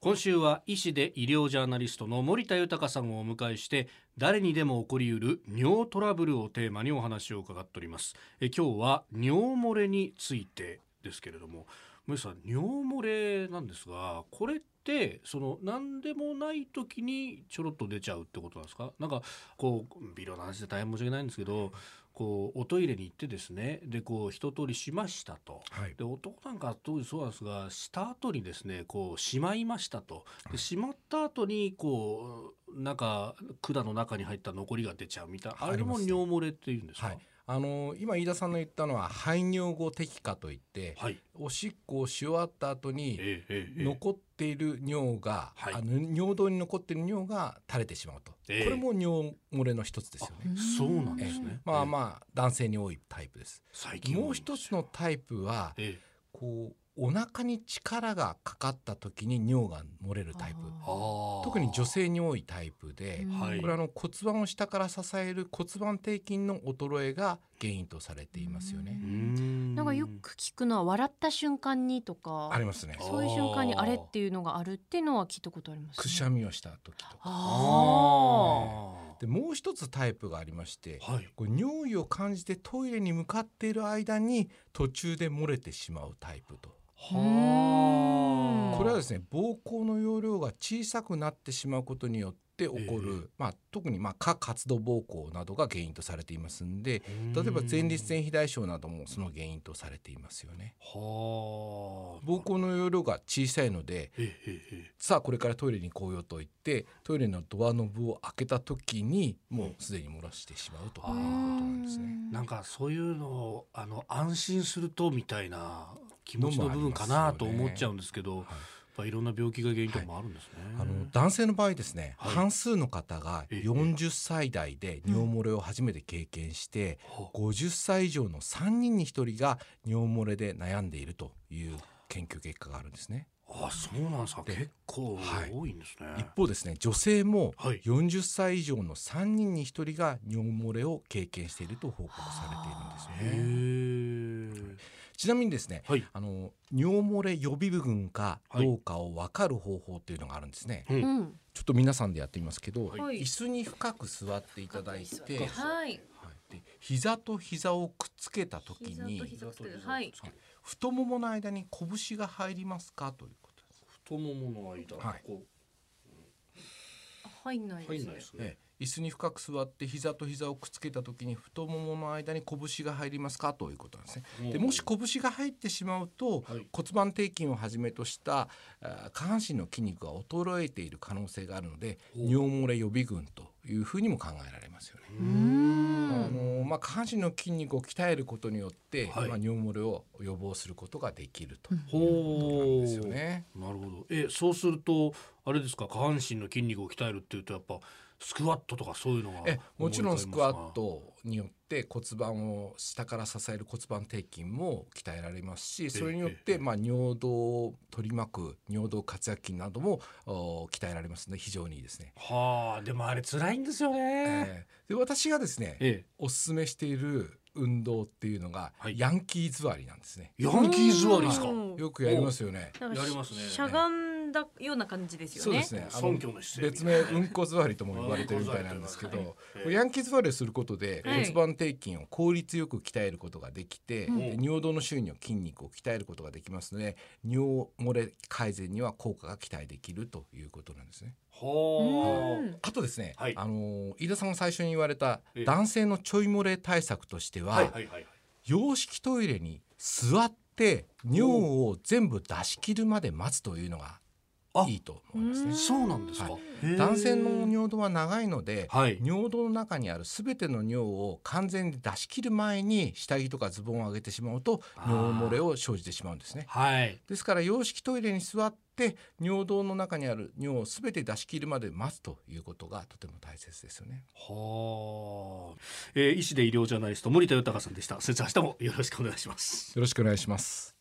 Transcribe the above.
今週は医師で医療ジャーナリストの森田豊さんをお迎えして誰にでも起こりうる尿トラブルをテーマにお話を伺っております。え今日は尿漏れについてですけれども。森さん尿漏れなんですがこれってその何でもない時にちょろっと出ちゃうってことなんですか？なんかこう微量な話で大変申し訳ないんですけどこうおトイレに行ってですねでこう一通りしましたと、はい。で男なんか当時そうなんですがした後にですねこうしまいましたと。でしまった後にこうなんか管の中に入った残りが出ちゃうみたいなあれも尿漏れっていうんですか？はい、あの今飯田さんの言ったのは排尿後滴下といって、はい。おしっこをし終わった後にええええええ。残っている尿が、はい。あの尿道に残っている尿が垂れてしまうと、ええ。これも尿漏れの一つですよね。そうなんですね。まああまあ男性に多いタイプです。最近もう一つのタイプはええ。こうお腹に力がかかった時に尿が漏れるタイプ。特に女性に多いタイプで、はい。これはあの骨盤を下から支える骨盤底筋の衰えが原因とされていますよねう。んなんかよく聞くのは笑った瞬間にとかありますね。そういう瞬間にあれっていうのがあるっていうのは聞いたことあります、ね。くしゃみをした時とか。ああでもう一つタイプがありまして、ーはいこう尿意を感じてトイレに向かっている間に途中で漏れてしまうタイプと。はあこれはですね膀胱の容量が小さくなってしまうことによって起こる、えまあ、特にまあ過活動膀胱などが原因とされていますんで例えば前立腺肥大症などもその原因とされていますよね。はあ。膀胱の容量が小さいのでええええさあこれからトイレに行こうよと言ってトイレのドアノブを開けた時にもうすでに漏らしてしまうということなんですね。なんかそういうのをあの安心するとみたいな気持ちの部分かなと思っちゃうんですけど、やっぱいろんな病気が原因とかもあるんですね。あの男性の場合ですね、はい半数の方がええ40歳代で尿漏れを初めて経験して、は50歳以上の3人に1人が尿漏れで悩んでいるという研究結果があるんですね。あ、そうなんですか。で結構はい多いんですね。一方ですね女性もはい40歳以上の3人に1人が尿漏れを経験していると報告されているんですよね。ちなみにですねはい。あの尿漏れ予備群かどうかを分かる方法っていうのがあるんですね。うんうん。ちょっと皆さんでやってみますけど、はい椅子に深く座っていただいて、はい。はい、で膝と膝をくっつけた時に。太ももの間に拳が入りますか？ということです。太ももの間、はいこ入んないうですね入んないで。すね。ええ椅子に深く座って膝と膝をくっつけた時に太ももの間に拳が入りますか？ということなんですね。でもし拳が入ってしまうと、はい骨盤底筋をはじめとした下半身の筋肉が衰えている可能性があるので尿漏れ予備群というふうにも考えられますよね。まあ、下半身の筋肉を鍛えることによって、はいまあ、尿漏れを予防することができるというほことなんうですよね。なるほど。え、そうするとあれですか？下半身の筋肉を鍛えるっていうとやっぱスクワットとかそういうのがえもちろんスクワットによって骨盤を下から支える骨盤底筋も鍛えられますしそれによっええて、まあ、尿道を取り巻く尿道括約筋などもお鍛えられますので非常にいいですね。はあ、でもあれ辛いんですよね。えーで私がですねえおすすめしている運動っていうのが、はいヤンキー座りなんですね。え、ヤンキー座りですか？うんよくやりますよね。やりますねしゃがんだような感じですよね。そうですね。あの尊虚の姿勢別名うんこ座りとも呼ばれてるみたいなんですけど、ヤンキー座りをすることではい骨盤底筋を効率よく鍛えることができて、尿道の周囲の筋肉を鍛えることができますので尿漏れ改善には効果が期待できるということなんですね。あとですね、はいあの飯田さんが最初に言われたええ男性のちょい漏れ対策としてあ。は。洋式トイレに座って尿を全部出し切るまで待つというのがあいいと思いますね。そうなんですか？はへえ男性の尿道は長いので、はい。尿道の中にあるすべての尿を完全に出し切る前に下着とかズボンを上げてしまうと尿漏れを生じてしまうんですね。はい。ですから洋式トイレに座って尿道の中にある尿をすべて出し切るまで待つということがとても大切ですよね。はあ。えー医師で医療ジャーナリスト森田豊さんでした。先生明日もよろしくお願いします。よろしくお願いします。